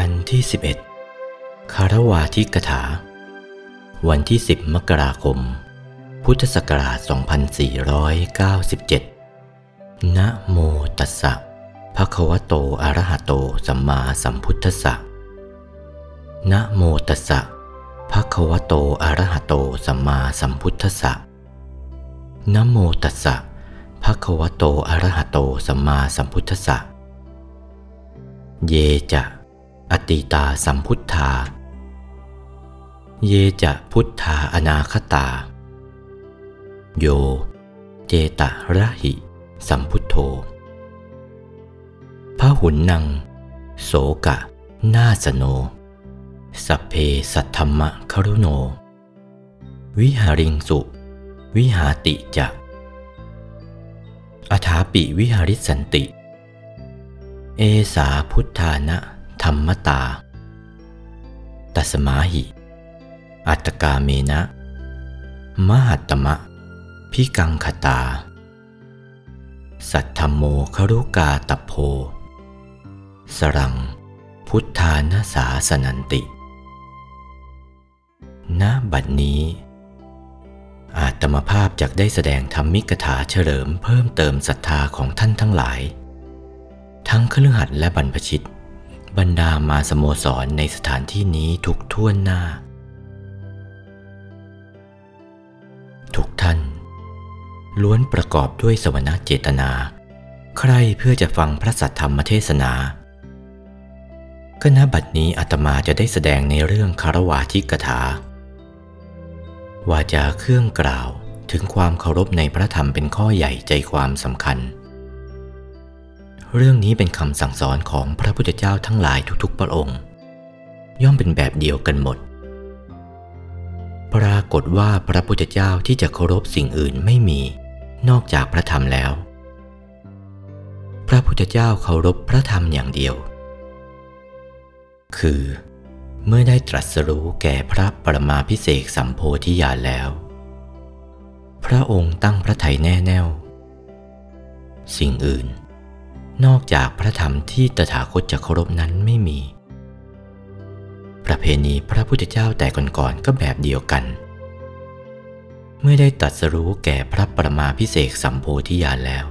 กันที่ 11 คารวาทิกถา วันที่ 10 มกราคม พุทธศักราช 2497 นะโมตัสสะภะคะวะโต อะระหะโต สัมมาสัมพุทธัสสะ นะโมตัสสะภะคะวะโต อะระหะโต สัมมาสัมพุทธัสสะ นะโมตัสสะภะคะวะโต อะระหะโต สัมมาสัมพุทธัสสะ เยจะ อติตาสัมพุทธา เยจะพุทธาอนาคตา โย เจตระหิ สัมพุทโธพระหุนนัง โสกะ นาสโน สัพเพสัทธรรมะครุโน วิหาริงสุ วิหาติจะอถาปิวิหาริสันติ เอสาพุทธานะ ธรรมตา ตัสมาหิ อัตกาเมนะ มหัตตมะ พิกังคตา สัทธโมครุกาตโพ สรัง พุทธานาสาสนันติ ณ บัดนี้ อาตมภาพจักได้แสดงธรรมิกถาเฉลิมเพิ่มเติมศรัทธาของท่านทั้งหลาย ทั้งเคฤหัสถ์และบรรพชิต บรรดามาสโมสรในสถานที่นี้ทุกท่วนหน้า ทุกท่าน ล้วนประกอบด้วยสวนาเจตนา ใครเพื่อจะฟังพระสัทธรรมเทศนาก็ณบัดนี้อาตมาจะได้แสดงในเรื่องคารวาทิกถา ว่าจะเครื่องกล่าวถึงความเคารพในพระธรรมเป็นข้อใหญ่ใจความสำคัญ เรื่องนี้เป็นคำสั่งสอนของพระพุทธเจ้าทั้งหลายทุกๆ พระองค์ ย่อมเป็นแบบเดียวกันหมด ปรากฏว่าพระพุทธเจ้าที่จะเคารพสิ่งอื่นไม่มี นอกจากพระธรรมแล้ว พระพุทธเจ้าเคารพพระธรรมอย่างเดียว คือ เมื่อได้ตรัสรู้แก่พระปรมาพิเศษสัมโพธิญาณแล้ว พระองค์ตั้งพระทัยแน่แน่วสิ่งอื่น นอกจากพระธรรมที่ตถาคตจะเคารพนั้นไม่มี ประเพณีพระพุทธเจ้าแต่ก่อนๆก็แบบเดียวกัน เมื่อได้ตรัสรู้แก่พระปรมาพิเศษสัมโพธิญาณแล้ว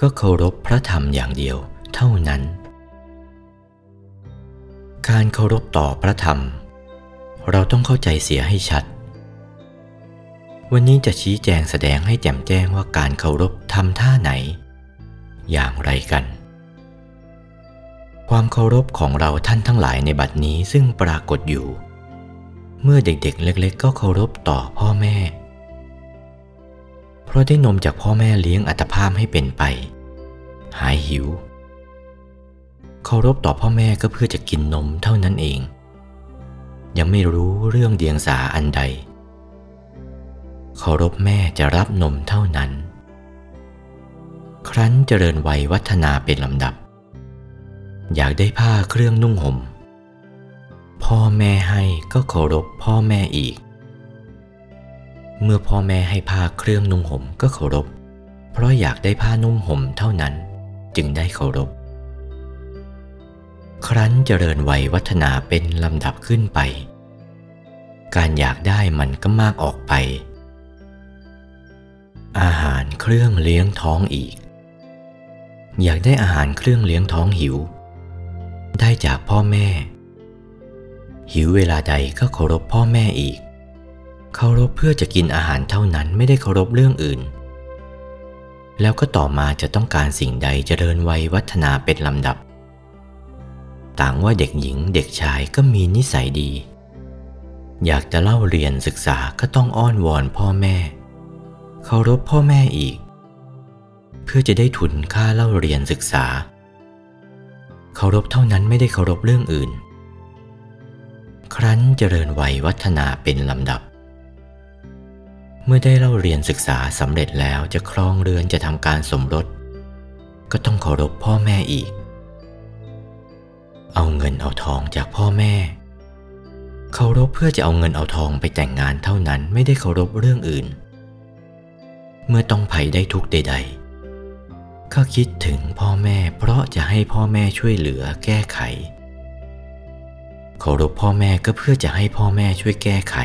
ก็เคารพพระธรรมอย่างเดียวเท่านั้น การเคารพต่อพระธรรม เราต้องเข้าใจเสียให้ชัด วันนี้จะชี้แจงแสดงให้แจ่มแจ้งว่าการเคารพทำท่าไหนอย่างไรกัน ความเคารพของเราท่านทั้งหลายในบัดนี้ซึ่งปรากฏอยู่ เมื่อเด็กๆ เล็กๆ ก็เคารพต่อพ่อแม่ เพราะได้นมจากพ่อแม่เลี้ยงอัตภาพให้เป็นไป หายหิว เคารพต่อพ่อแม่ก็เพื่อจะกินนมเท่านั้นเอง ยังไม่รู้เรื่องเดียงสาอันใด เคารพแม่จะรับนมเท่านั้น ครั้นเจริญวัยวัฒนาเป็นลำดับ อยากได้ผ้าเครื่องนุ่งห่ม พ่อแม่ให้ก็เคารพพ่อแม่อีก เมื่อพ่อแม่ให้ผ้าเครื่องนุ่งห่มก็เคารพ เพราะอยากได้ผ้านุ่งห่มเท่านั้นจึงได้เคารพ ครั้นเจริญวัยวัฒนาเป็นลำดับขึ้นไป การอยากได้มันก็มากออกไป อาหารเครื่องเลี้ยงท้องอีก อยากได้อาหารเครื่องเลี้ยงท้องหิว ได้จากพ่อแม่ หิวเวลาใดก็เคารพพ่อแม่อีก เคารพเพื่อจะกินอาหารเท่านั้นไม่ได้เคารพเรื่องอื่น แล้วก็ต่อมาจะต้องการสิ่งใดเจริญวัยวัฒนาเป็นลำดับ ต่างว่าเด็กหญิงเด็กชายก็มีนิสัยดี อยากจะเล่าเรียนศึกษาก็ต้องอ้อนวอนพ่อแม่ เคารพพ่อแม่อีก เพื่อจะได้ทุนค่าเล่าเรียนศึกษา เคารพเท่านั้นไม่ได้เคารพเรื่องอื่น ครั้นเจริญวัยวัฒนาเป็นลำดับ เมื่อได้เล่าเรียนศึกษาสำเร็จแล้วจะครองเรือนจะทำการสมรส ก็ต้องเคารพพ่อแม่อีก เอาเงินเอาทองจากพ่อแม่ เคารพเพื่อจะเอาเงินเอาทองไปแต่งงานเท่านั้นไม่ได้เคารพเรื่องอื่น เมื่อต้องภัยได้ทุกใดๆ ก็คิดถึงพ่อแม่เพราะจะให้พ่อแม่ช่วยเหลือแก้ไข เคารพพ่อแม่ก็เพื่อจะให้พ่อแม่ช่วยแก้ไข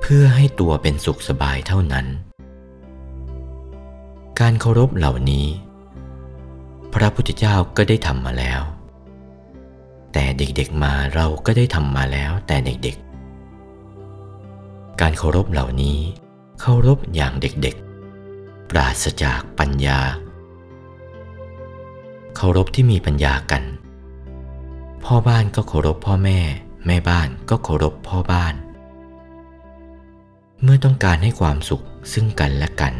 เพื่อให้ตัวเป็นสุขสบายเท่านั้น การเคารพเหล่านี้ พระพุทธเจ้าก็ได้ทำมาแล้ว แต่เด็กๆมาเราก็ได้ทำมาแล้วแต่เด็กๆ การเคารพเหล่านี้ เคารพอย่างเด็กๆ ปราศจากปัญญา เคารพที่มีปัญญากัน พ่อบ้านก็เคารพพ่อแม่ แม่บ้านก็เคารพพ่อบ้าน เมื่อต้องการให้ความสุขซึ่งกันและกัน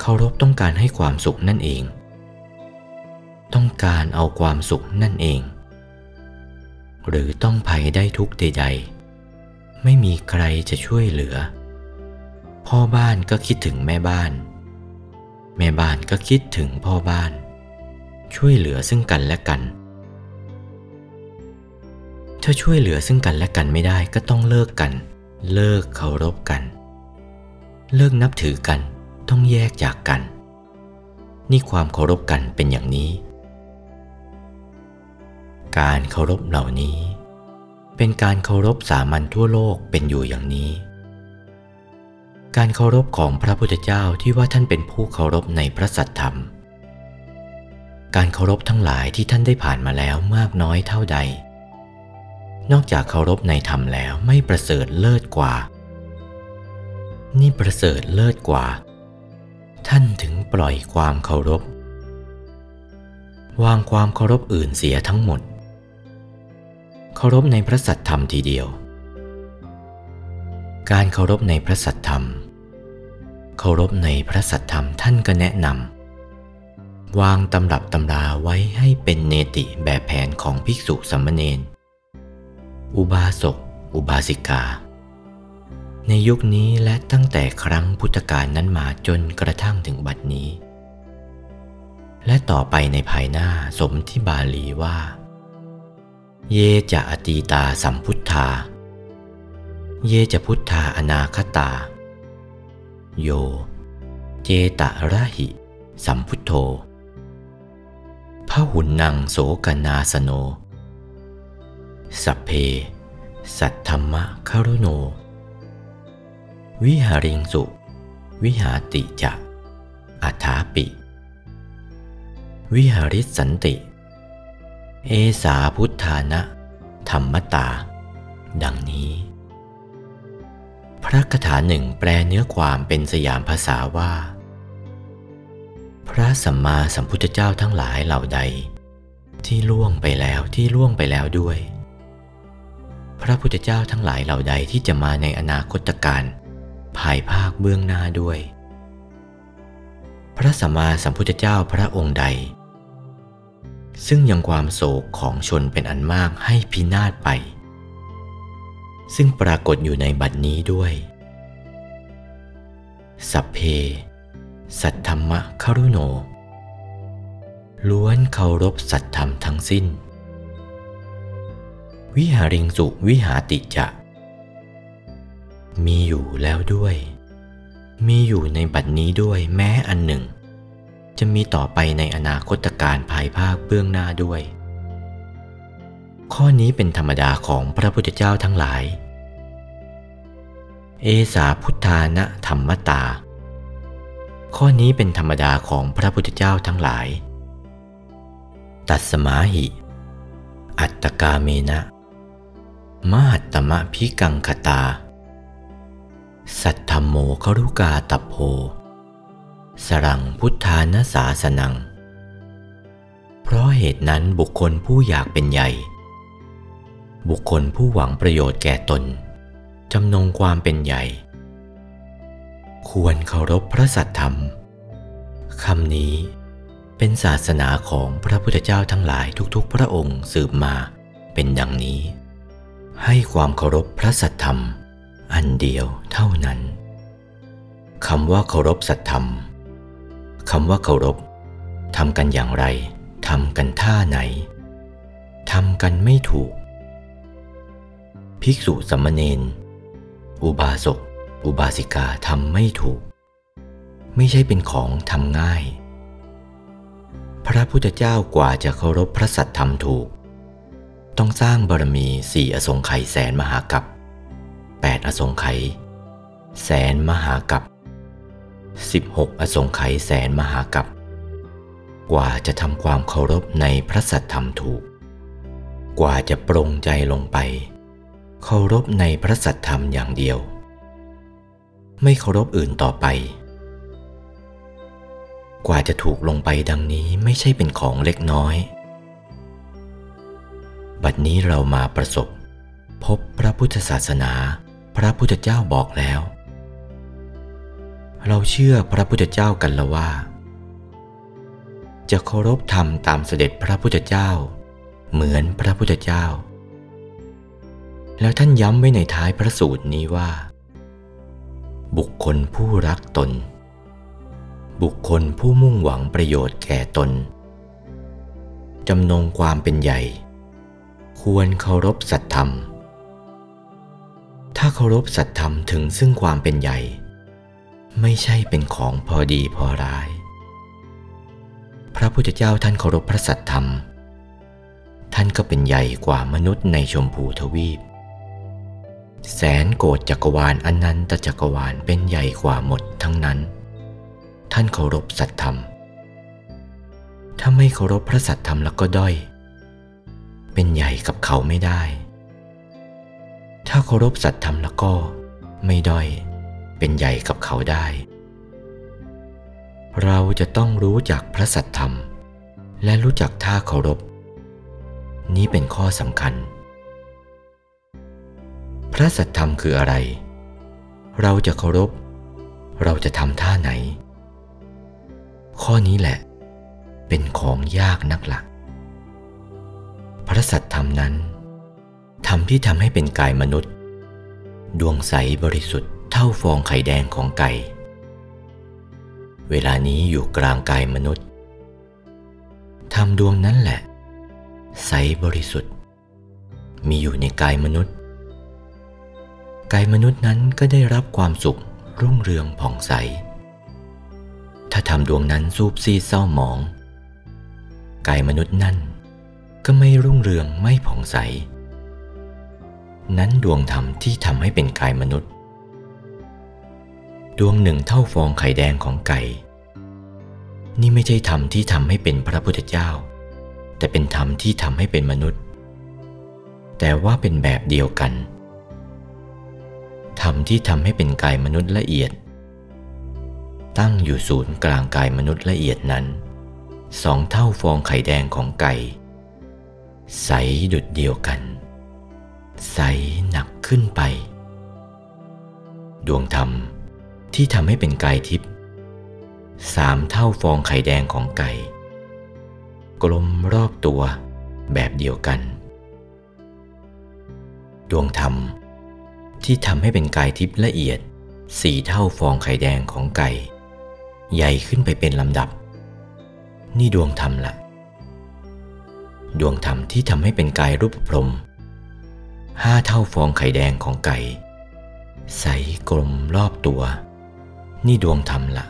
เคารพต้องการให้ความสุขนั่นเอง ต้องการเอาความสุขนั่นเอง หรือต้องภัยได้ทุกใดๆไม่มีใครจะช่วยเหลือ พ่อบ้านก็คิดถึงแม่บ้าน แม่บ้านก็คิดถึงพ่อบ้าน ช่วยเหลือซึ่งกันและกัน ถ้าช่วยเหลือซึ่งกันและกันไม่ได้ก็ต้องเลิกกัน เลิกเคารพกัน เลิกนับถือกัน ต้องแยกจากกัน นี่ความเคารพกันเป็นอย่างนี้ การเคารพเหล่านี้ เป็นการเคารพสามัญทั่วโลกเป็นอยู่อย่างนี้ การเคารพของพระพุทธเจ้าที่ว่าท่านเป็นผู้เคารพในพระสัตธรรม การเคารพทั้งหลายที่ท่านได้ผ่านมาแล้วมากน้อยเท่าใด นอกจากเคารพในธรรมแล้วไม่ประเสริฐเลิศกว่า นี่ประเสริฐเลิศกว่า ท่านถึงปล่อยความเคารพ วางความเคารพอื่นเสียทั้งหมด เคารพในพระสัตธรรมทีเดียวการเคารพในพระสัตธรรม เคารพในพระสัทธรรมท่านก็แนะนำวางตำรับตำราไว้ให้เป็นเนติแบบแผนของภิกษุสัมมเนนอุบาสก อุบาสิกา ในยุคนี้และตั้งแต่ครั้งพุทธกาลนั้นมาจนกระทั่งถึงบัดนี้ และต่อไปในภายหน้าสมที่บาลีว่า เยจะอตีตาสัมพุทธา เยจะพุทธาอนาคตา โย เจตระหิ สัมพุทโธพระหุนนังโสกนาสโน สัพเพ สัทธรรมะคารุโน วิหาริงสุ วิหาติจะอัฐาปิ วิหาริสันติ เอสาพุทธานะ ธรรมตา ดังนี้ พระคาถาหนึ่งแปลเนื้อความเป็นสยามภาษาว่า พระสัมมาสัมพุทธเจ้าทั้งหลายเหล่าใด ที่ล่วงไปแล้วที่ล่วงไปแล้วด้วย พระพุทธเจ้าทั้งหลายเหล่าใดที่จะมาในอนาคตการภายภาคเบื้องหน้าด้วย พระสัมมาสัมพุทธเจ้าพระองค์ใด ซึ่งยังความโศกของชนเป็นอันมากให้พินาศไป ซึ่งปรากฏอยู่ในบัดนี้ด้วย สัพเพ สัทธรรมะคารุโน ล้วนเคารพสัตธรรมทั้งสิ้น วิหาริงสุวิหาติจะ มีอยู่แล้วด้วย มีอยู่ในบัดนี้ด้วยแม้อันหนึ่ง จะมีต่อไปในอนาคตการภายภาคเบื้องหน้าด้วย ข้อนี้เป็นธรรมดาของพระพุทธเจ้าทั้งหลาย เอสาพุทธานะธรรมตา ข้อนี้เป็นธรรมดาของพระพุทธเจ้าทั้งหลาย ตัสมาหิ อัตตกาเมนะมหัตตมะพิกังคตา สัทธโมครุกาตับโพ สรังพุทธานาสาสนัง เพราะเหตุนั้นบุคคลผู้อยากเป็นใหญ่ บุคคลผู้หวังประโยชน์แก่ตน จำนงความเป็นใหญ่ ควรเคารพพระสัตธรรมคำนี้เป็นศาสนาของพระพุทธเจ้าทั้งหลายทุกๆ พระองค์สืบมาเป็นดังนี้ ให้ความเคารพพระสัตธรรม อันเดียวเท่านั้นคำว่าเคารพสัตธรรมคำว่าเคารพทำกันอย่างไรทำกันท่าไหนทำกันไม่ถูก ภิกษุสัมมเนนอุบาสก อุบาสิกาทำไม่ถูก ไม่ใช่เป็นของทำง่าย พระพุทธเจ้ากว่าจะเคารพพระสัตธรรมถูก ต้องสร้างบารมีสี่อสงไขยแสนมหากัปแปดอสงไขยแสนมหากัปสิบหกอสงไขยแสนมหากัปกว่าจะทำความเคารพในพระสัทธรรมถูก กว่าจะปรงใจลงไป เคารพในพระสัทธรรมอย่างเดียว ไม่เคารพอื่นต่อไป กว่าจะถูกลงไปดังนี้ไม่ใช่เป็นของเล็กน้อย บัดนี้เรามาประสบ พบพระพุทธศาสนา พระพุทธเจ้าบอกแล้ว เราเชื่อพระพุทธเจ้ากันละว่า จะเคารพธรรมตามเสด็จพระพุทธเจ้า เหมือนพระพุทธเจ้า แล้วท่านย้ำไว้ในท้ายพระสูตรนี้ว่า บุคคลผู้รักตน บุคคลผู้มุ่งหวังประโยชน์แก่ตนจำนงความเป็นใหญ่ ควรเคารพสัตธรรม ถ้าเคารพสัตธรรมถึงซึ่งความเป็นใหญ่ ไม่ใช่เป็นของพอดีพอร้าย พระพุทธเจ้าท่านเคารพพระสัตธรรม ท่านก็เป็นใหญ่กว่ามนุษย์ในชมพูทวีป แสนโกดจักรวาลอนันตจักรวาลเป็นใหญ่กว่าหมดทั้งนั้น ท่านเคารพสัตธรรม ถ้าไม่เคารพพระสัตธรรมแล้วก็ด้อย เป็นใหญ่กับเขาไม่ได้ ถ้าเคารพสัตธรรมแล้วก็ไม่ด้อย เป็นใหญ่กับเขาได้ เราจะต้องรู้จักพระสัตธรรม และรู้จักท่าเคารพ นี้เป็นข้อสำคัญ พระสัตธรรมคืออะไร เราจะเคารพ เราจะทำท่าไหน ข้อนี้แหละ เป็นของยากนักหละ่ะพระสัตธรรมนั้นธรรมที่ทำให้เป็นกายมนุษย์ ดวงใสบริสุทธิ์เท่าฟองไข่แดงของไก่ เวลานี้อยู่กลางกายมนุษย์ธรรมดวงนั้นแหละ ใสบริสุทธิ์ มีอยู่ในกายมนุษย์ กายมนุษย์นั้นก็ได้รับความสุข รุ่งเรืองผ่องใส ถ้าทำดวงนั้นซูบซีเศร้าหมอง กายมนุษย์นั่น ก็ไม่รุ่งเรืองไม่ผ่องใส นั้นดวงธรรมที่ทำให้เป็นกายมนุษย์ ดวงหนึ่งเท่าฟองไข่แดงของไก่ นี่ไม่ใช่ธรรมที่ทำให้เป็นพระพุทธเจ้า แต่เป็นธรรมที่ทำให้เป็นมนุษย์ แต่ว่าเป็นแบบเดียวกัน ธรรมที่ทำให้เป็นกายมนุษย์ละเอียด ตั้งอยู่ศูนย์กลางกายมนุษย์ละเอียดนั้นสองเท่าฟองไข่แดงของไก่ ใสดุดเดียวกัน ใสหนักขึ้นไป ดวงธรรมที่ทำให้เป็นกายทิพย์สามเท่าฟองไข่แดงของไก่ กลมรอบตัวแบบเดียวกัน ดวงธรรม ที่ทำให้เป็นกายทิพย์ละเอียดสี่เท่าฟองไข่แดงของไก่ ใหญ่ขึ้นไปเป็นลำดับ นี่ดวงธรรมละดวงธรรมที่ทำให้เป็นกายรูปพรมห้าเท่าฟองไข่แดงของไก่ ใสกลมรอบตัว นี่ดวงธรรมละ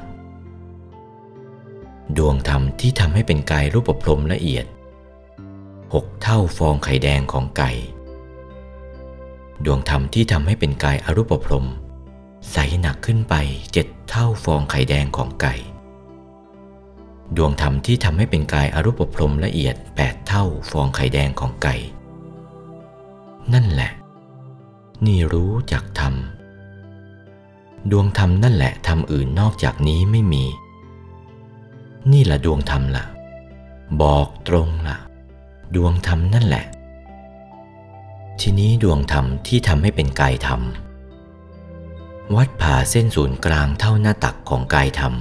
ดวงธรรมที่ทำให้เป็นกายรูปพรมละเอียดหกเท่าฟองไข่แดงของไก่ ดวงธรรมที่ทำให้เป็นกายอรูปพรมใสหนักขึ้นไปเจ็ดเท่าฟองไข่แดงของไก่ ดวงธรรมที่ทำให้เป็นกายอรูปพรมละเอียดแปดเท่าฟองไข่แดงของไก่ นั่นแหละ นี่รู้จักธรรม ดวงธรรมนั่นแหละธรรมอื่นนอกจากนี้ไม่มี นี่ละดวงธรรมละ่ะ บอกตรงละ่ะ ดวงธรรมนั่นแหละ ทีนี้ดวงธรรมที่ทำให้เป็นกายธรรม วัดผ่าเส้นศูนย์กลางเท่าหน้าตักของกายธรรม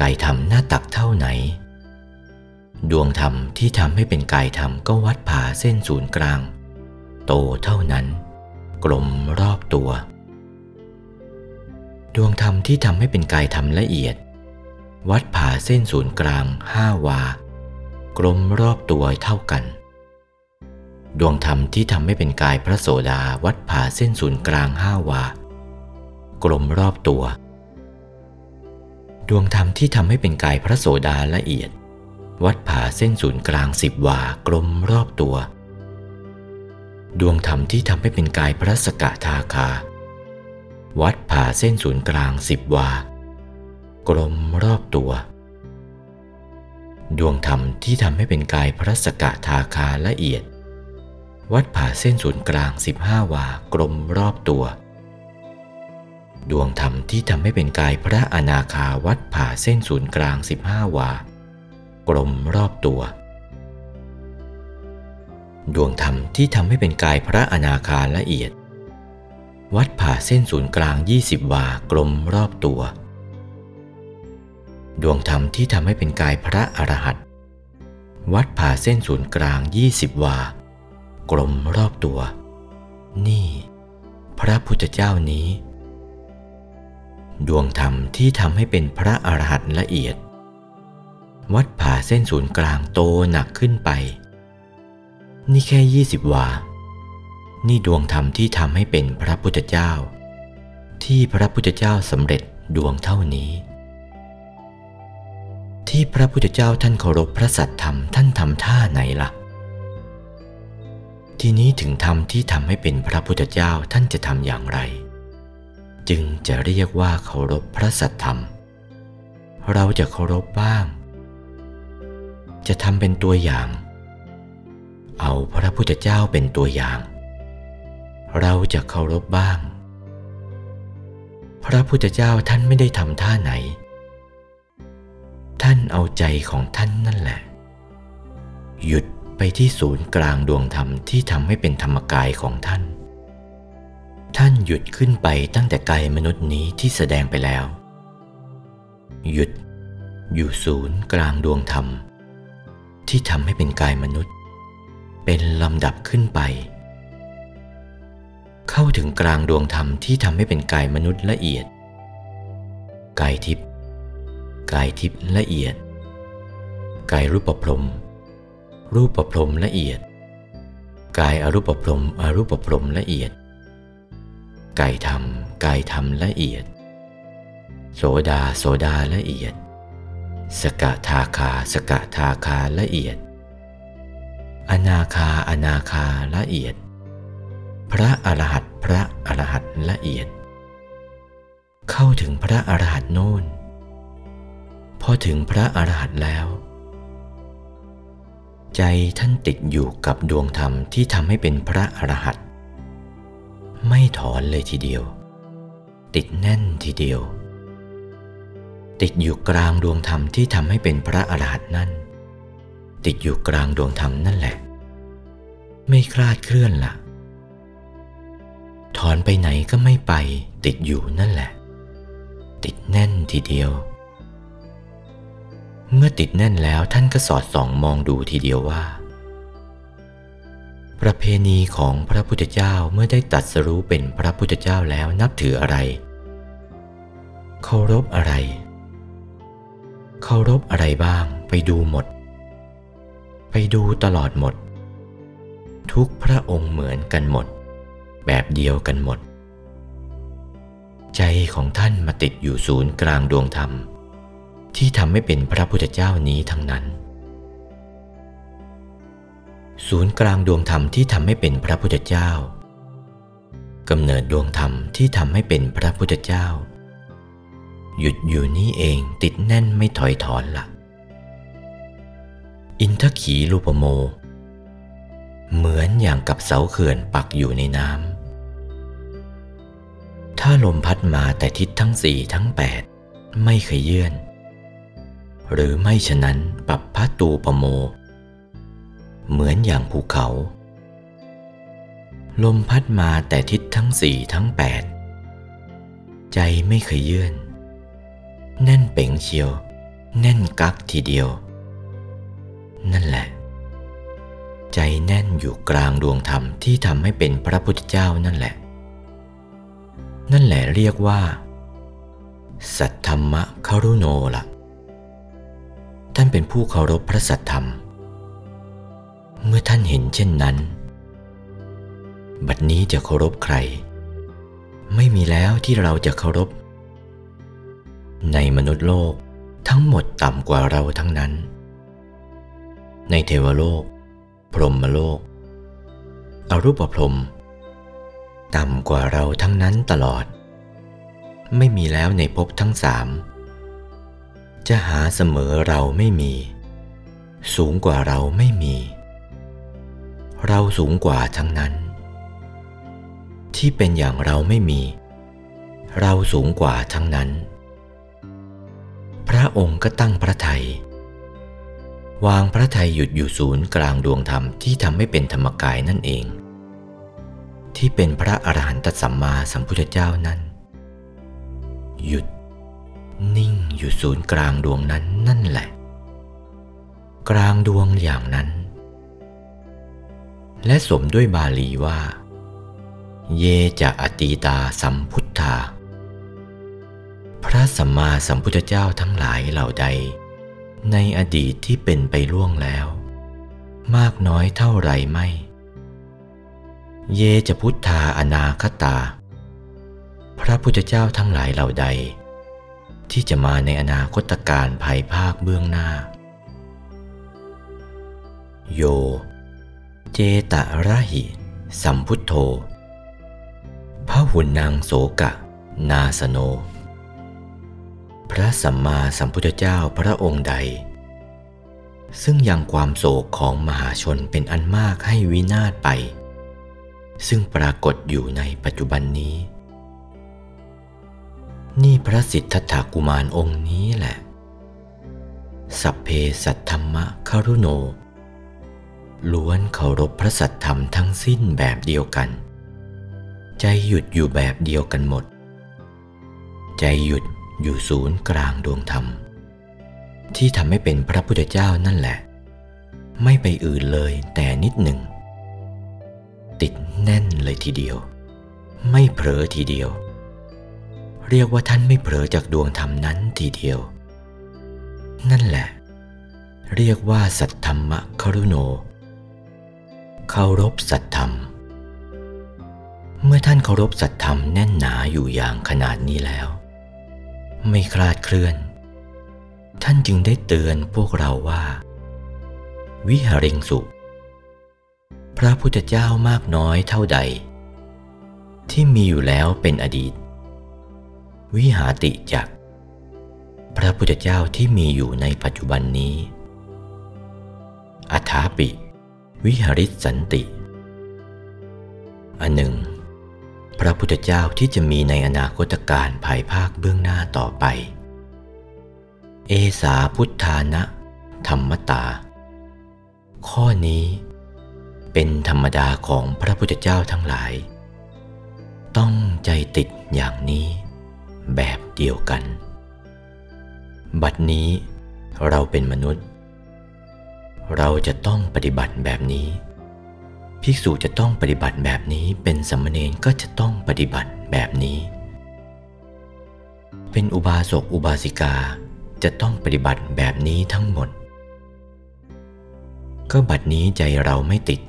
กายธรรมหน้าตักเท่าไหน ดวงธรรมที่ทำให้เป็นกายธรรมก็วัดผ่าเส้นศูนย์กลาง โตเท่านั้น กลมรอบตัว ดวงธรรมที่ทำให้เป็นกายธรรมละเอียด วัดผ่าเส้นศูนย์กลางห้าวา กลมรอบตัวเท่ากัน ดวงธรรมที่ทำให้เป็นกายพระโสดาวัดผ่าเส้นศูนย์กลางห้าวา กลมรอบตัว ดวงธรรมที่ทำให้เป็นกายพระโสดาละเอียด วัดผ่าเส้นศูนย์กลางสิบวากลมรอบตัว ดวงธรรมที่ทำให้เป็นกายพระสกทาคา วัดผ่าเส้นศูนย์กลางสิบวากลมรอบตัว ดวงธรรมที่ทำให้เป็นกายพระสกทาคาละเอียด วัดผ่าเส้นศูนย์กลางสิบห้าวากลมรอบตัว ดวงธรรมที่ทำให้เป็นกายพระอนาคาวัดผ่าเส้นศูนย์กลางสิบห้าวา กลมรอบตัว ดวงธรรมที่ทำให้เป็นกายพระอนาคาละเอียด วัดผ่าเส้นศูนย์กลาง 20 วากลมรอบตัว ดวงธรรมที่ทำให้เป็นกายพระอรหันต์วัดผ่าเส้นศูนย์กลาง 20 วา กลมรอบตัว นี่ พระพุทธเจ้านี้ ดวงธรรมที่ทำให้เป็นพระอรหันต์ละเอียด วัดผ่าเส้นศูนย์กลางโตหนักขึ้นไป นี่แค่ยี่สิบวา นี่ดวงธรรมที่ทำให้เป็นพระพุทธเจ้า ที่พระพุทธเจ้าสำเร็จดวงเท่านี้ที่พระพุทธเจ้าท่านเคารพพระสัตธรรมท่านทำท่าไหนละ่ะ ทีนี้ถึงธรรมที่ทำให้เป็นพระพุทธเจ้าท่านจะทำอย่างไร จึงจะเรียกว่าเคารพพระสัตธรรม เราจะเคารพบ้าง จะทำเป็นตัวอย่าง เอาพระพุทธเจ้าเป็นตัวอย่าง เราจะเคารพบ้าง พระพุทธเจ้าท่านไม่ได้ทำท่าไหน ท่านเอาใจของท่านนั่นแหละ หยุด ไปที่ศูนย์กลางดวงธรรมที่ทำให้เป็นธรรมกายของท่าน ท่านหยุดขึ้นไปตั้งแต่กายมนุษย์นี้ที่แสดงไปแล้ว หยุดอยู่ศูนย์กลางดวงธรรม ที่ทำให้เป็นกายมนุษย์ เป็นลำดับขึ้นไป เข้าถึงกลางดวงธรรมที่ทำให้เป็นกายมนุษย์ละเอียด กายทิพย์กายทิพย์ละเอียด กายรูปพรม รูปประพรมละเอียด กายอรูปประพรมอรูปประพรมละเอียด กายธรรมกายธรรมละเอียด โสดาโสดาละเอียด สกทาคาสกทาคาละเอียด อนาคาอนาคาละเอียด พระอรหัตพระอรหัตละเอียด เข้าถึงพระอรหัตโน่นพอถึงพระอรหัตแล้ว ใจท่านติดอยู่กับดวงธรรมที่ทำให้เป็นพระอรหันต์ไม่ถอนเลยทีเดียว ติดแน่นทีเดียว ติดอยู่กลางดวงธรรมที่ทำให้เป็นพระอรหันต์นั่น ติดอยู่กลางดวงธรรมนั่นแหละ ไม่คลาดเคลื่อนละ่ะ ถอนไปไหนก็ไม่ไป ติดอยู่นั่นแหละ ติดแน่นทีเดียว เมื่อติดแน่นแล้วท่านก็สอดส่องมองดูทีเดียวว่า ประเพณีของพระพุทธเจ้าเมื่อได้ตัดสรู้เป็นพระพุทธเจ้าแล้วนับถืออะไร เคารพอะไร เคารพอะไรบ้างไปดูหมด ไปดูตลอดหมด ทุกพระองค์เหมือนกันหมด แบบเดียวกันหมด ใจของท่านมาติดอยู่ศูนย์กลางดวงธรรม ที่ทำให้เป็นพระพุทธเจ้านี้ทั้งนั้น ศูนย์กลางดวงธรรมที่ทำให้เป็นพระพุทธเจ้ากำเนิดดวงธรรมที่ทำให้เป็นพระพุทธเจ้า หยุดอยู่นี่เองติดแน่นไม่ถอยถอนละ่ะ อินทขีลูปโม เหมือนอย่างกับเสาเขื่อนปักอยู่ในน้ำถ้าลมพัดมาแต่ทิศทั้งสี่ทั้งแปดไม่เคยเยื่อน หรือไม่ฉะนั้นปับพัตูปโม เหมือนอย่างภูเขา ลมพัดมาแต่ทิศทั้งสี่ทั้งแปดใจไม่เคยเยื่อน แน่นเป่งเชียว แน่นกักทีเดียว นั่นแหละ ใจแน่นอยู่กลางดวงธรรมที่ทำให้เป็นพระพุทธเจ้านั่นแหละ นั่นแหละเรียกว่า สัทธรรมะคารุโนละ่ะ ท่านเป็นผู้เคารพพระสัทธรรม เมื่อท่านเห็นเช่นนั้น บัดนี้จะเคารพใคร ไม่มีแล้วที่เราจะเคารพ ในมนุษย์โลกทั้งหมดต่ำกว่าเราทั้งนั้น ในเทวโลก พรหมโลก อรูปพรหมต่ำกว่าเราทั้งนั้นตลอด ไม่มีแล้วในภพทั้งสาม จะหาเสมอเราไม่มี สูงกว่าเราไม่มี เราสูงกว่าทั้งนั้น ที่เป็นอย่างเราไม่มี เราสูงกว่าทั้งนั้น พระองค์ก็ตั้งพระไทยวางพระไทยหยุดอยู่ศูนย์กลางดวงธรรมที่ทำให้เป็นธรรมกายนั่นเอง ที่เป็นพระอรหันตสัมมาสัมพุทธเจ้านั้น หยุด นิ่งอยู่ศูนย์กลางดวงนั้นนั่นแหละ กลางดวงอย่างนั้น และสมด้วยบาลีว่า เยจะอตีตาสัมพุทธา พระสัมมาสัมพุทธเจ้าทั้งหลายเหล่าใด ในอดีตที่เป็นไปล่วงแล้ว มากน้อยเท่าไรไม่ เยจะพุทธาอนาคตา พระพุทธเจ้าทั้งหลายเหล่าใด ที่จะมาในอนาคตการภายภาคเบื้องหน้า โย เจตระหิ สัมพุทโธพระหุนนางโสกะ นาสโน พระสัมมาสัมพุทธเจ้าพระองค์ใด ซึ่งยังความโศกของมหาชนเป็นอันมากให้วินาศไป ซึ่งปรากฏอยู่ในปัจจุบันนี้ นี่พระสิทธัตถกุมารองค์นี้แหละ สัพเพสัตธรรมะคารุโน ล้วนเคารพพระสัตธรรมทั้งสิ้นแบบเดียวกัน ใจหยุดอยู่แบบเดียวกันหมด ใจหยุดอยู่ศูนย์กลางดวงธรรม ที่ทำให้เป็นพระพุทธเจ้านั่นแหละ ไม่ไปอื่นเลยแต่นิดหนึ่ง ติดแน่นเลยทีเดียว ไม่เผลอทีเดียว เรียกว่าท่านไม่เผลอจากดวงธรรมนั้นทีเดียว นั่นแหละ เรียกว่าสัตธรรมะครุโนเคารพสัตธรรม เมื่อท่านเคารพสัตธรรมแน่นหนาอยู่อย่างขนาดนี้แล้ว ไม่คลาดเคลื่อน ท่านจึงได้เตือนพวกเราว่า วิหาริงสุ พระพุทธเจ้ามากน้อยเท่าใด ที่มีอยู่แล้วเป็นอดีต วิหาติจักพระพุทธเจ้าที่มีอยู่ในปัจจุบันนี้ อัฐาปิ วิหริสันติ อันหนึ่ง พระพุทธเจ้าที่จะมีในอนาคตการภายภาคเบื้องหน้าต่อไป เอสาพุทธานะ ธรรมตา ข้อนี้เป็นธรรมดาของพระพุทธเจ้าทั้งหลาย ต้องใจติดอย่างนี้ แบบเดียวกัน บัดนี้เราเป็นมนุษย์ เราจะต้องปฏิบัติแบบนี้ ภิกษุจะต้องปฏิบัติแบบนี้ เป็นสมณเณรก็จะต้องปฏิบัติแบบนี้ เป็นอุบาสกอุบาสิกาจะต้องปฏิบัติแบบนี้ทั้งหมด ก็บัดนี้ใจเราไม่ติด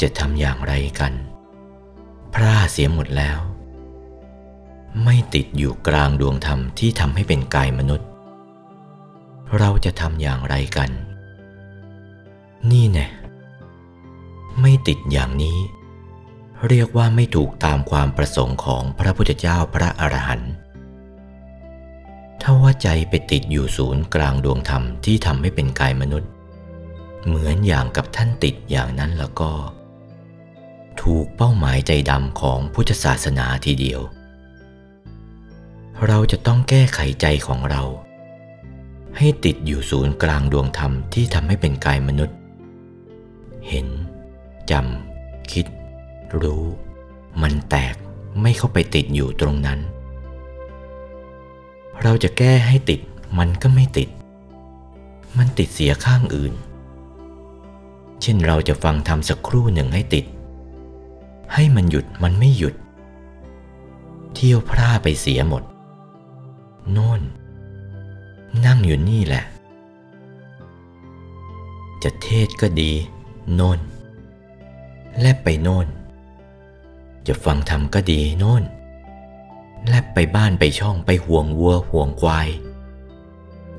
จะทำอย่างไรกัน พระเสียหมดแล้ว ไม่ติดอยู่กลางดวงธรรมที่ทำให้เป็นกายมนุษย์ เราจะทำอย่างไรกัน นี่แน่ไม่ติดอย่างนี้ เรียกว่าไม่ถูกตามความประสงค์ของพระพุทธเจ้าพระอรหันต์ถ้าว่าใจไปติดอยู่ศูนย์กลางดวงธรรมที่ทำให้เป็นกายมนุษย์ เหมือนอย่างกับท่านติดอย่างนั้นแล้วก็ ถูกเป้าหมายใจดำของพุทธศาสนาทีเดียว เราจะต้องแก้ไขใจของเรา ให้ติดอยู่ศูนย์กลางดวงธรรมที่ทำให้เป็นกายมนุษย์ เห็นจำคิด รู้ มันแตกไม่เข้าไปติดอยู่ตรงนั้น เราจะแก้ให้ติดมันก็ไม่ติด มันติดเสียข้างอื่น เช่นเราจะฟังทำสักครู่หนึ่งให้ติด ให้มันหยุดมันไม่หยุด เที่ยวพร่าไปเสียหมด โน่น นั่งอยู่นี่แหละ จะเทศก็ดี โน่น แลบไปโน่น จะฟังธรรมก็ดีโน่น แลบไปบ้านไปช่องไปห่วงวัวห่วงควาย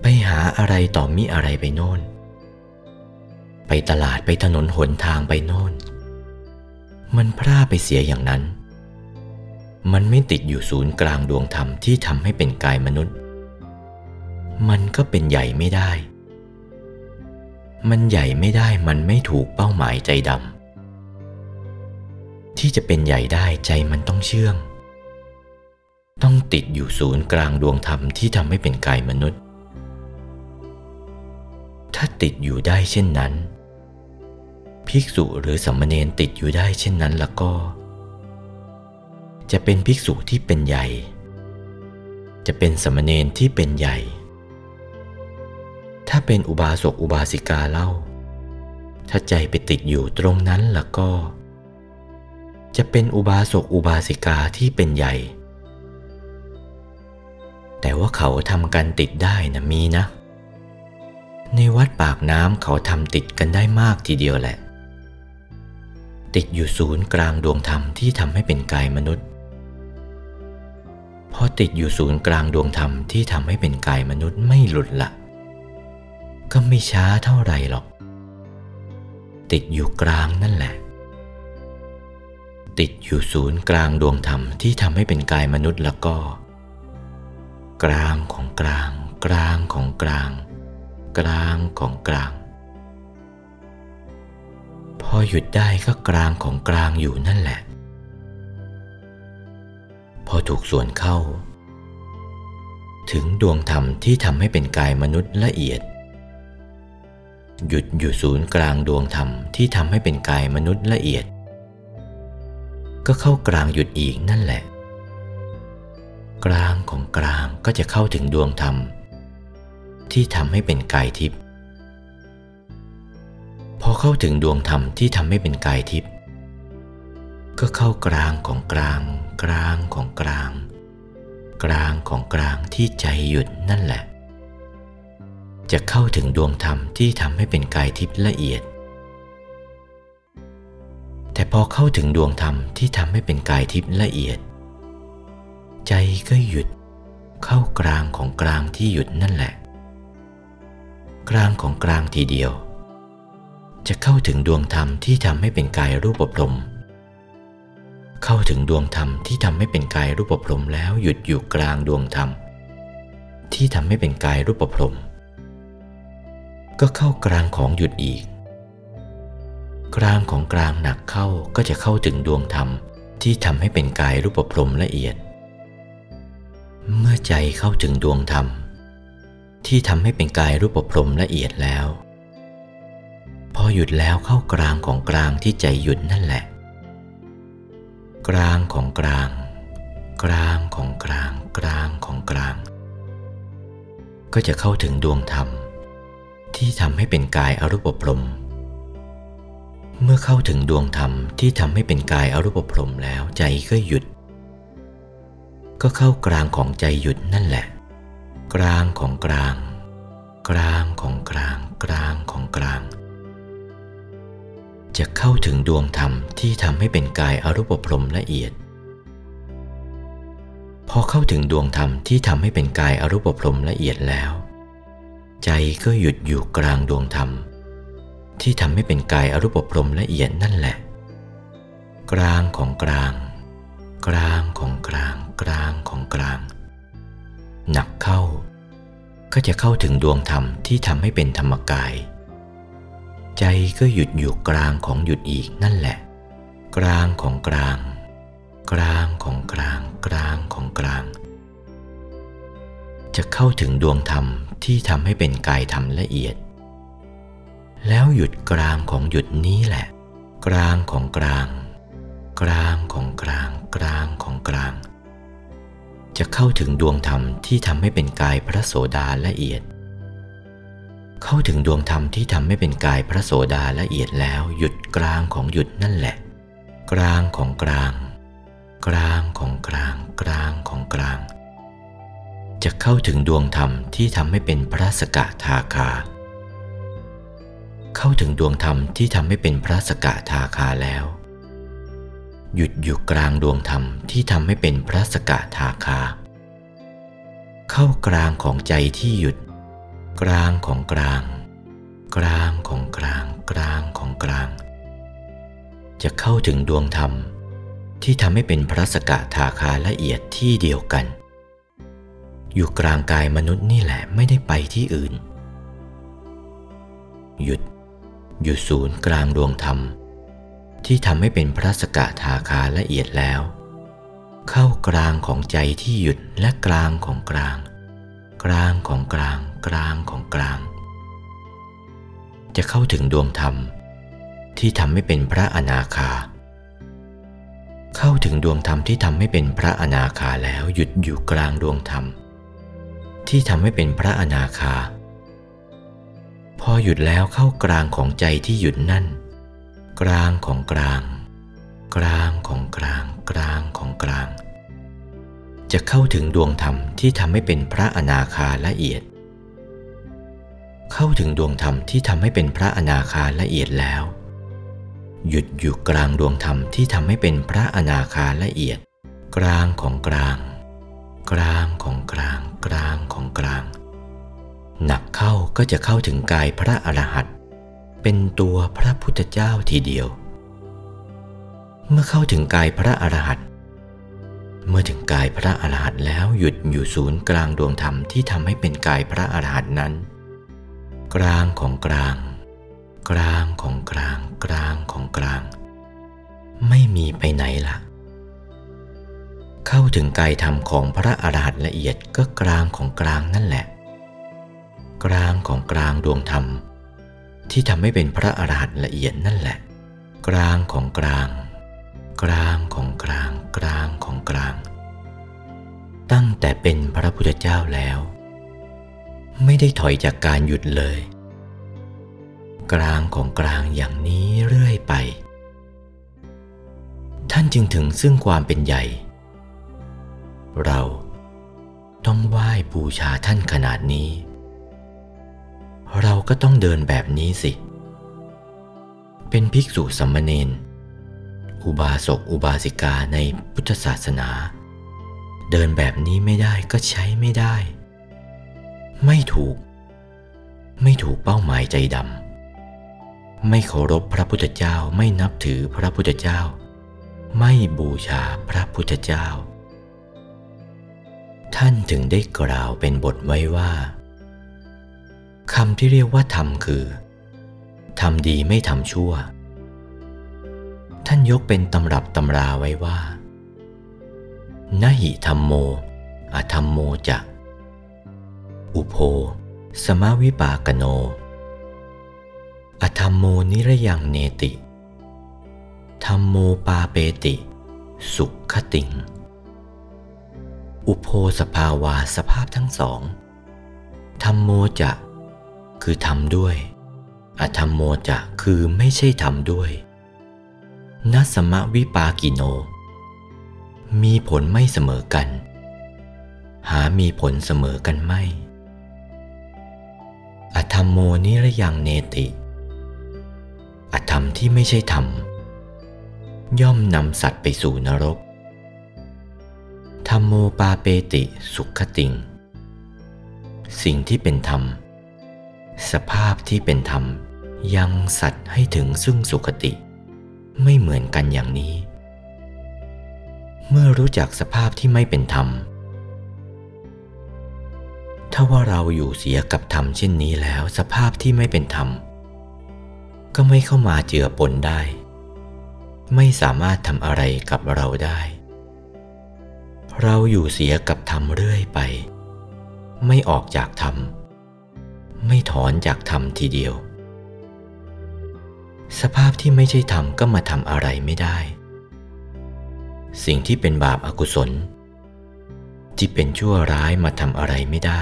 ไปหาอะไรต่อมิอะไรไปโน่น ไปตลาดไปถนนหนทางไปโน่น มันพร่าไปเสียอย่างนั้น มันไม่ติดอยู่ศูนย์กลางดวงธรรมที่ทำให้เป็นกายมนุษย์ มันก็เป็นใหญ่ไม่ได้ มันใหญ่ไม่ได้มันไม่ถูกเป้าหมายใจดำที่จะเป็นใหญ่ได้ใจมันต้องเชื่อง ต้องติดอยู่ศูนย์กลางดวงธรรมที่ทำให้เป็นกายมนุษย์ ถ้าติดอยู่ได้เช่นนั้น ภิกษุหรือสัมมเนนติดอยู่ได้เช่นนั้นแล้วก็ จะเป็นภิกษุที่เป็นใหญ่ จะเป็นสมมเนนที่เป็นใหญ่ ถ้าเป็นอุบาสกอุบาสิกาเล่า ถ้าใจไปติดอยู่ตรงนั้นแล้วก็ จะเป็นอุบาสกอุบาสิกาที่เป็นใหญ่ แต่ว่าเขาทำกันติดได้นะมีนะ ในวัดปากน้ำเขาทำติดกันได้มากทีเดียวแหละติดอยู่ศูนย์กลางดวงธรรมที่ทำให้เป็นกายมนุษย์ พอติดอยู่ศูนย์กลางดวงธรรมที่ทำให้เป็นกายมนุษย์ไม่หลุดละก็ไม่ช้าเท่าไรหรอก ติดอยู่กลางนั่นแหละ ติดอยู่ศูนย์กลางดวงธรรมที่ทำให้เป็นกายมนุษย์แล้วก็ กลางของกลาง กลางของกลาง กลางของกลาง พอหยุดได้ก็กลางของกลางอยู่นั่นแหละ พอถูกส่วนเข้า ถึงดวงธรรมที่ทำให้เป็นกายมนุษย์ละเอียด หยุดอยู่ศูนย์กลางดวงธรรมที่ทำให้เป็นกายมนุษย์ละเอียด ก็เข้ากลางหยุดอีกนั่นแหละ กลางของกลางก็จะเข้าถึงดวงธรรม ที่ทำให้เป็นกายทิพย์พอเข้าถึงดวงธรรมที่ทำให้เป็นกายทิพย์ก็เข้ากลางของกลาง กลางของกลาง กลางของกลางที่ใจหยุดนั่นแหละ จะเข้าถึงดวงธรรมที่ทำให้เป็นกายทิพย์ละเอียด แต่พอเข้าถึงดวงธรรมที่ทำให้เป็นกายทิพย์ละเอียด ใจก็หยุดเข้ากลางของกลางที่หยุดนั่นแหละ กลางของกลางทีเดียว จะเข้าถึงดวงธรรมที่ทำให้เป็นกายรูปพรม เข้าถึงดวงธรรมที่ทำให้เป็นกายรูปพรมแล้วหยุดอยู่กลางดวงธรรม ที่ทำให้เป็นกายรูปพรมก็เข้ากลางของหยุดอีก กลางของกลางหนักเข้าก็จะเข้าถึงดวงธรรมที่ทำให้เป็นกายรูปพรมละเอียด เมื่อใจเข้าถึงดวงธรรม ที่ทำให้เป็นกายรูปพรมละเอียดแล้ว พอหยุดแล้วเข้ากลางของกลางที่ใจหยุดนั่นแหละ กลางของกลาง กลางของกลาง กลางของกลาง ก็จะเข้าถึงดวงธรรม ที่ทำให้เป็นกายอรูปพรม เมื่อเข้าถึงดวงธรรมที่ทำให้เป็นกายอรูปพรมแล้วใจก็หยุด ก็เข้ากลางของใจหยุดนั่นแหละ กลางของกลาง กลางของกลาง กลางของกลาง จะเข้าถึงดวงธรรมที่ทำให้เป็นกายอรูปพรมละเอียด พอเข้าถึงดวงธรรมที่ทำให้เป็นกายอรูปพรมละเอียดแล้ว ใจก็หยุดอยู่กลางดวงธรรม ที่ทำให้เป็นกายอรูปพรมละเอียดนั่นแหละ กลางของกลาง กลางของกลาง กลางของกลาง หนักเข้า ก็จะเข้าถึงดวงธรรมที่ทำให้เป็นธรรมกาย ใจก็หยุดอยู่กลางของหยุดอีกนั่นแหละ กลางของกลาง กลางของกลาง กลางของกลาง จะเข้าถึงดวงธรรมที่ทำให้เป็นกายธรรมละเอียด แล้วหยุดกลางของหยุดนี้แหละ กลางของกลาง กลางของกลาง กลางของกลาง จะเข้าถึงดวงธรรมที่ทำให้เป็นกายพระโสดาละเอียด เข้าถึงดวงธรรมที่ทำให้เป็นกายพระโสดาละเอียดแล้วหยุดกลางของหยุดนั่นแหละ กลางของกลาง กลางของกลาง กลางของกลาง จะเข้าถึงดวงธรรมที่ทำให้เป็นพระสกทาคา เข้าถึงดวงธรรมที่ทำให้เป็นพระสกทาคาแล้ว หยุดอยู่กลางดวงธรรมที่ทำให้เป็นพระสกทาคา เข้ากลางของใจที่หยุด กลางของกลาง กลางของกลางกลางของกลาง จะเข้าถึงดวงธรรมที่ทำให้เป็นพระสกทาคาละเอียดที่เดียวกัน อยู่กลางกายมนุษย์นี่แหละไม่ได้ไปที่อื่น หยุด อยู่ศูนย์กลางดวงธรรม ที่ทำให้เป็นพระสกทาคาละเอียดแล้ว เข้ากลางของใจที่หยุดและกลางของกลาง กลางของกลางกลางของกลาง จะเข้าถึงดวงธรรมที่ทำให้เป็นพระอนาคา เข้าถึงดวงธรรมที่ทำให้เป็นพระอนาคาแล้วหยุดอยู่กลางดวงธรรม ที่ทำให้เป็นพระอนาคา พอหยุดแล้วเข้ากลางของใจที่หยุดนั่น กลางของกลาง กลางของกลางกลางของกลาง จะเข้าถึงดวงธรรมที่ทำให้เป็นพระอนาคาละเอียด เข้าถึงดวงธรรมที่ทำให้เป็นพระอนาคาละเอียดแล้ว หยุดอยู่กลางดวงธรรมที่ทำให้เป็นพระอนาคาละเอียด กลางของกลาง กลางของกลาง กลางของกลาง หนักเข้าก็จะเข้าถึงกายพระอรหันต์เป็นตัวพระพุทธเจ้าทีเดียว เมื่อเข้าถึงกายพระอรหันต์ เมื่อถึงกายพระอรหันต์แล้วหยุดอยู่ศูนย์กลางดวงธรรมที่ทำให้เป็นกายพระอรหันต์นั้น กลางของกลาง กลางของกลาง กลางของกลาง ไม่มีไปไหนละเข้าถึงกายธรรมของพระอรหันต์ละเอียดก็กลางของกลางนั่นแหละ กลางของกลางดวงธรรม ที่ทำให้เป็นพระอรหันต์ละเอียดนั่นแหละ กลางของกลาง กลางของกลางกลางของกลาง ตั้งแต่เป็นพระพุทธเจ้าแล้ว ไม่ได้ถอยจากการหยุดเลย กลางของกลางอย่างนี้เรื่อยไป ท่านจึงถึงซึ่งความเป็นใหญ่ เราต้องไหว้บูชาท่านขนาดนี้ เราก็ต้องเดินแบบนี้สิ เป็นภิกษุสัมมเนน อุบาสกอุบาสิกาในพุทธศาสนา เดินแบบนี้ไม่ได้ก็ใช้ไม่ได้ ไม่ถูก ไม่ถูกเป้าหมายใจดำไม่เคารพพระพุทธเจ้าไม่นับถือพระพุทธเจ้า ไม่บูชาพระพุทธเจ้า ท่านถึงได้กล่าวเป็นบทไว้ว่าคำที่เรียกว่าธรรมคือทำดีไม่ทำชั่ว ท่านยกเป็นตำรับตำราไว้ว่านหิธรรมโมอธรรมโมจะ อุโภสมาวิปากโน อธรรมโมนิระยังเนติ ธรรมโมปาเปติ สุขติง อุโภสภาวาสภาพทั้งสอง ธรรมโมจะ คือทำด้วย อธรรมโมจะคือไม่ใช่ทำด้วย นัสมะวิปากิโน มีผลไม่เสมอกัน หามีผลเสมอกันไม่ อธรรมโมนิระยังเนติ อธรรมที่ไม่ใช่ธรรม ย่อมนำสัตว์ไปสู่นรก ธรรมโมปาเปติสุขติง สิ่งที่เป็นธรรม สภาพที่เป็นธรรมยังสัตว์ให้ถึงซึ่งสุขติ ไม่เหมือนกันอย่างนี้ เมื่อรู้จักสภาพที่ไม่เป็นธรรม ถ้าว่าเราอยู่เสียกับธรรมเช่นนี้แล้วสภาพที่ไม่เป็นธรรม ก็ไม่เข้ามาเจือปนได้ ไม่สามารถทำอะไรกับเราได้ เราอยู่เสียกับธรรมเรื่อยไป ไม่ออกจากธรรม ไม่ถอนจากธรรมทีเดียว สภาพที่ไม่ใช่ธรรมก็มาทำอะไรไม่ได้ สิ่งที่เป็นบาปอากุศล ที่เป็นชั่วร้ายมาทำอะไรไม่ได้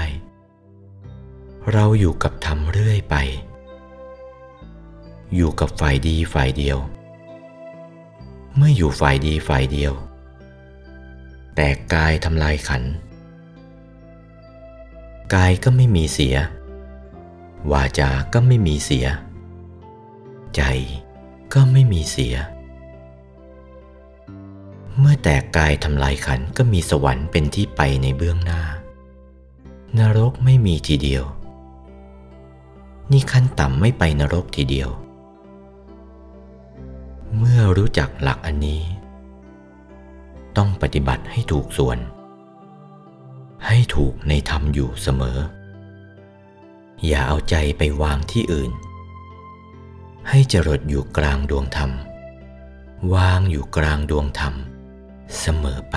เราอยู่กับธรรมเรื่อยไป อยู่กับฝ่ายดีฝ่ายเดียว เมื่ออยู่ฝ่ายดีฝ่ายเดียว แตกกายทำลายขัน กายก็ไม่มีเสีย วาจาก็ไม่มีเสีย ใจก็ไม่มีเสีย เมื่อแตกกายทำลายขันก็มีสวรรค์เป็นที่ไปในเบื้องหน้า นรกไม่มีทีเดียว นี่ขั้นต่ำไม่ไปนรกทีเดียว เมื่อรู้จักหลักอันนี้ ต้องปฏิบัติให้ถูกส่วน ให้ถูกในธรรมอยู่เสมอ อย่าเอาใจไปวางที่อื่น ให้จรดอยู่กลางดวงธรรม วางอยู่กลางดวงธรรม เสมอไป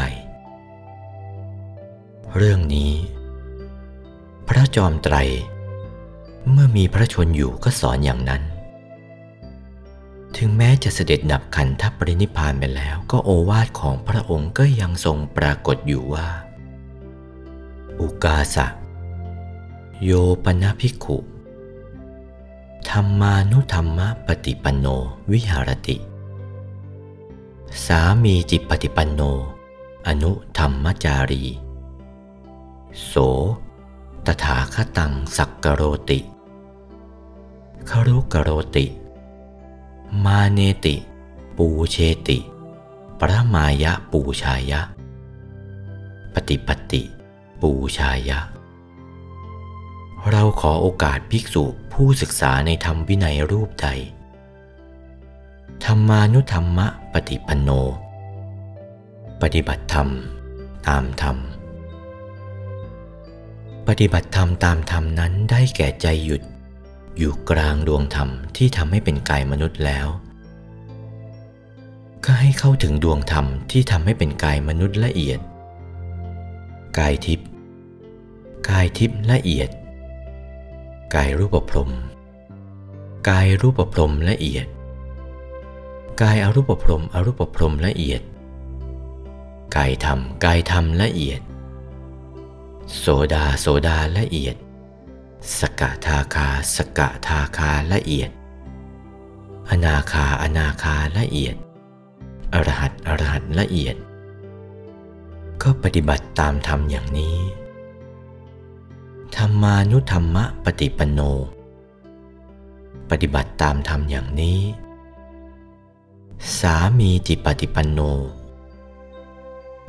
เรื่องนี้ พระจอมไตร เมื่อมีพระชนอยู่ก็สอนอย่างนั้น ถึงแม้จะเสด็จดับขันธปรินิพานไปแล้วก็โอวาทของพระองค์ก็ยังทรงปรากฏอยู่ว่า อุกาสะโยปนภิกขุ ธรรมานุธรรมะปฏิปันโนวิหารติ สามีจิปฏิปันโน อนุธรรมจารี โส ตถาคตังสักกโรติครุกโรติ มาเนติ ปูเชติ ปรมายะปูชายะ ปฏิปติ ปูชายะ เราขอโอกาสภิกษุผู้ศึกษาในธรรมวินัยรูปใด ธรรมานุธรรมะปฏิปันโน ปฏิบัติธรรม ตามธรรม ปฏิบัติธรรมตามธรรมนั้นได้แก่ใจหยุด อยู่กลางดวงธรรมที่ทำให้เป็นกายมนุษย์แล้ว ก็ให้เข้าถึงดวงธรรมที่ทำให้เป็นกายมนุษย์ละเอียด กายทิพย์ กายทิพย์ละเอียด กายรูปพรมกายรูปพรมละเอียด กายอารูปพรมอรูปพรมละเอียด กายธรรมกายธรรมละเอียด โสดาโสดาละเอียด สกทาคาสกทาคาละเอียด อนาคาอนาคาละเอียด อรหัตอรหัตละเอียด ก็ปฏิบัติตามธรรมอย่างนี้ ธรรมานุธรรมะปฏิปันโน ปฏิบัติตามธรรมอย่างนี้ สามีจิปฏิปันโน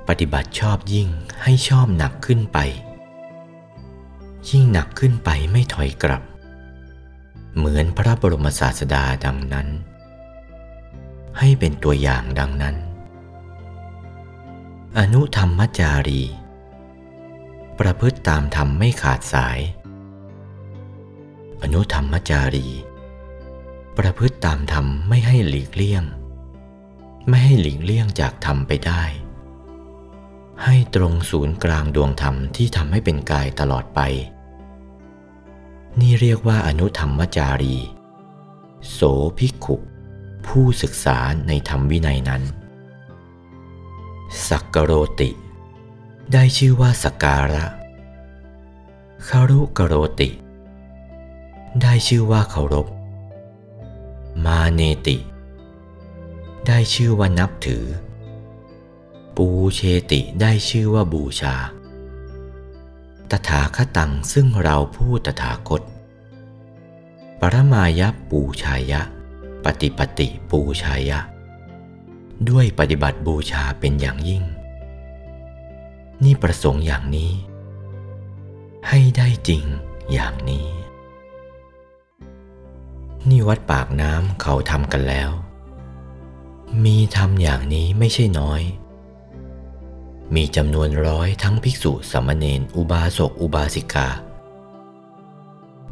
ปฏิบัติชอบยิ่งให้ชอบหนักขึ้นไป ยิ่งหนักขึ้นไปไม่ถอยกลับ เหมือนพระบรมศาสดาดังนั้น ให้เป็นตัวอย่างดังนั้น อนุธรรมจารี ประพฤติตามธรรมไม่ขาดสาย อนุธรรมจารี ประพฤติตามธรรมไม่ให้หลีกเลี่ยง ไม่ให้หลีกเลี่ยงจากธรรมไปได้ ให้ตรงศูนย์กลางดวงธรรมที่ทำให้เป็นกายตลอดไป นี่เรียกว่าอนุธรรมจารี โสภิกขุผู้ศึกษาในธรรมวินัยนั้น สักกโรติ ได้ชื่อว่าสการะคารุกโรติ ได้ชื่อว่าเคารพ มาเนติ ได้ชื่อว่านับถือ ปูเชติได้ชื่อว่าบูชา ตถาคตังซึ่งเราผู้ตถาคต ปรมายะปูชายะ ปฏิปติปูชายะ ด้วยปฏิบัติบูชาเป็นอย่างยิ่ง นี่ประสงค์อย่างนี้ ให้ได้จริงอย่างนี้ นี่วัดปากน้ำเขาทำกันแล้ว มีทำอย่างนี้ไม่ใช่น้อย มีจำนวนร้อยทั้งภิกษุสามเณรอุบาสกอุบาสิกา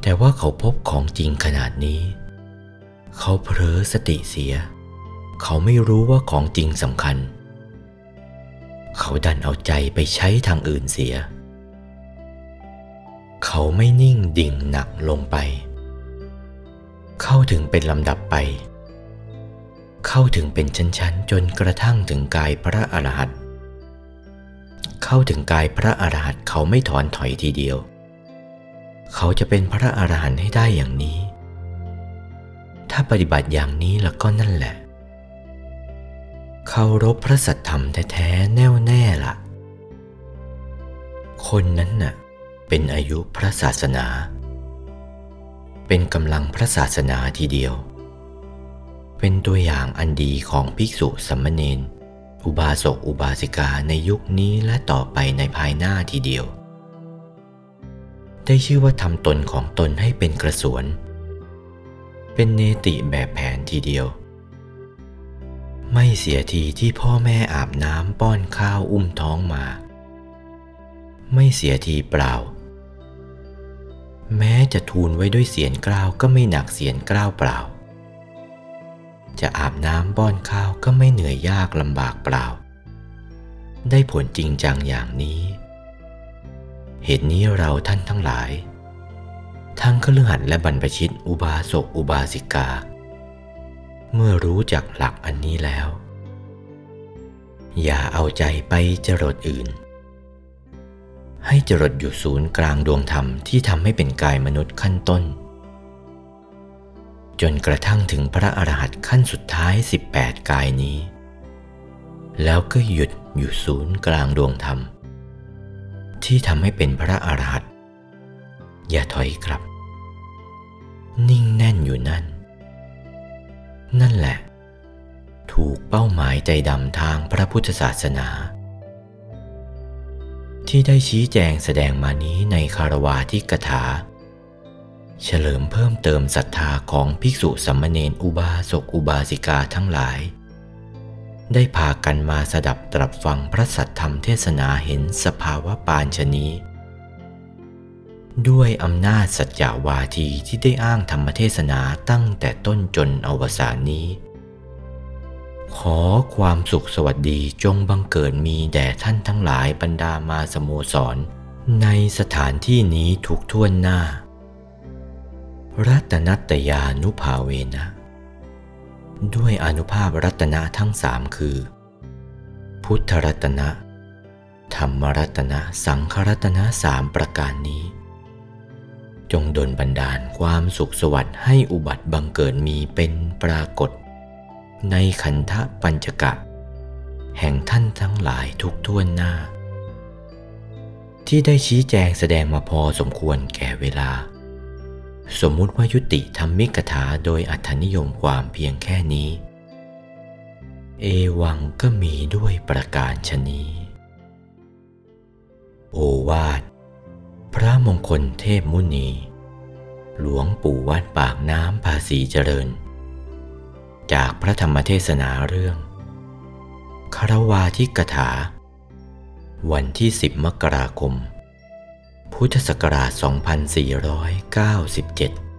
แต่ว่าเขาพบของจริงขนาดนี้ เขาเผลอสติเสีย เขาไม่รู้ว่าของจริงสำคัญเเขาดันเอาใจไปใช้ทางอื่นเสีย เขาไม่นิ่งดิ่งหนักลงไป เข้าถึงเป็นลำดับไป เข้าถึงเป็นชั้นๆ จนกระทั่งถึงกายพระอรหันต์เข้าถึงกายพระอรหันต์เขาไม่ถอนถอยทีเดียว เขาจะเป็นพระอรหันต์ให้ได้อย่างนี้ ถ้าปฏิบัติอย่างนี้แล้วก็นั่นแหละ เคารพพระสัทธรรมแท้ๆแน่วแน่ละ่ะ คนนั้นน่ะ เป็นอายุพระศาสนา เป็นกำลังพระศาสนาทีเดียว เป็นตัวอย่างอันดีของภิกษุสัมมเนนอุบาสกอุบาสิกาในยุคนี้และต่อไปในภายหน้าทีเดียว ได้ชื่อว่าทำตนของตนให้เป็นกระสวน เป็นเนติแบบแผนทีเดียว ไม่เสียทีที่พ่อแม่อาบน้ำป้อนข้าวอุ้มท้องมา ไม่เสียทีเปล่า แม้จะทูลไว้ด้วยเสียงกล้าวก็ไม่หนักเสียงกล้าวเปล่า จะอาบน้ำป้อนข้าวก็ไม่เหนื่อยยากลำบากเปล่า ได้ผลจริงจังอย่างนี้ เหตุนี้เราท่านทั้งหลาย ทั้งคฤหัสถ์และบรรพชิตอุบาสกอุบาสิกา เมื่อรู้จักหลักอันนี้แล้ว อย่าเอาใจไปจรดอื่น ให้จรดอยู่ศูนย์กลางดวงธรรมที่ทำให้เป็นกายมนุษย์ขั้นต้น จนกระทั่งถึงพระอรหันต์ขั้นสุดท้าย 18 กายนี้ แล้วก็หยุดอยู่ศูนย์กลางดวงธรรม ที่ทำให้เป็นพระอรหันต์อย่าถอยกลับ นิ่งแน่นอยู่นั่น นั่นแหละ ถูกเป้าหมายใจดำทางพระพุทธศาสนา ที่ได้ชี้แจงแสดงมานี้ในคารวาทิกถา เฉลิมเพิ่มเติมศรัทธาของภิกษุสัมมเนนอุบาสกอุบาสิกาทั้งหลาย ได้พากันมาสดับตรับฟังพระสัทธรรมเทศนาเห็นสภาวะปานชนี้ ด้วยอำนาจสัจจาวาทีที่ได้อ้างธรรมเทศนาตั้งแต่ต้นจนอวสานนี้ ขอความสุขสวัสดีจงบังเกิดมีแด่ท่านทั้งหลายบรรดามาสโมสร ในสถานที่นี้ทุกท่วนหน้า รัตนัตยานุภาเวนะ ด้วยอนุภาพรัตนะทั้งสามคือ พุทธรัตนะ ธรรมรัตนะ สังขรัตนะสามประการนี้ จงดลบันดาลความสุขสวัสดิ์ให้อุบัติบังเกิดมีเป็นปรากฏ ในขันธปัญจกะ แห่งท่านทั้งหลายทุกท่วนหน้า ที่ได้ชี้แจงแสดงมาพอสมควรแก่เวลา สมมุติว่ายุติธรรมิกถาโดยอัธนิยมความเพียงแค่นี้ เอวังก็มีด้วยประการชนีโอวาท พระมงคลเทพมุนี หลวงปู่วัดปากน้ำภาษีเจริญ จากพระธรรมเทศนาเรื่องคารวาทิกถา วันที่ 10 มกราคม พุทธศักราช 2497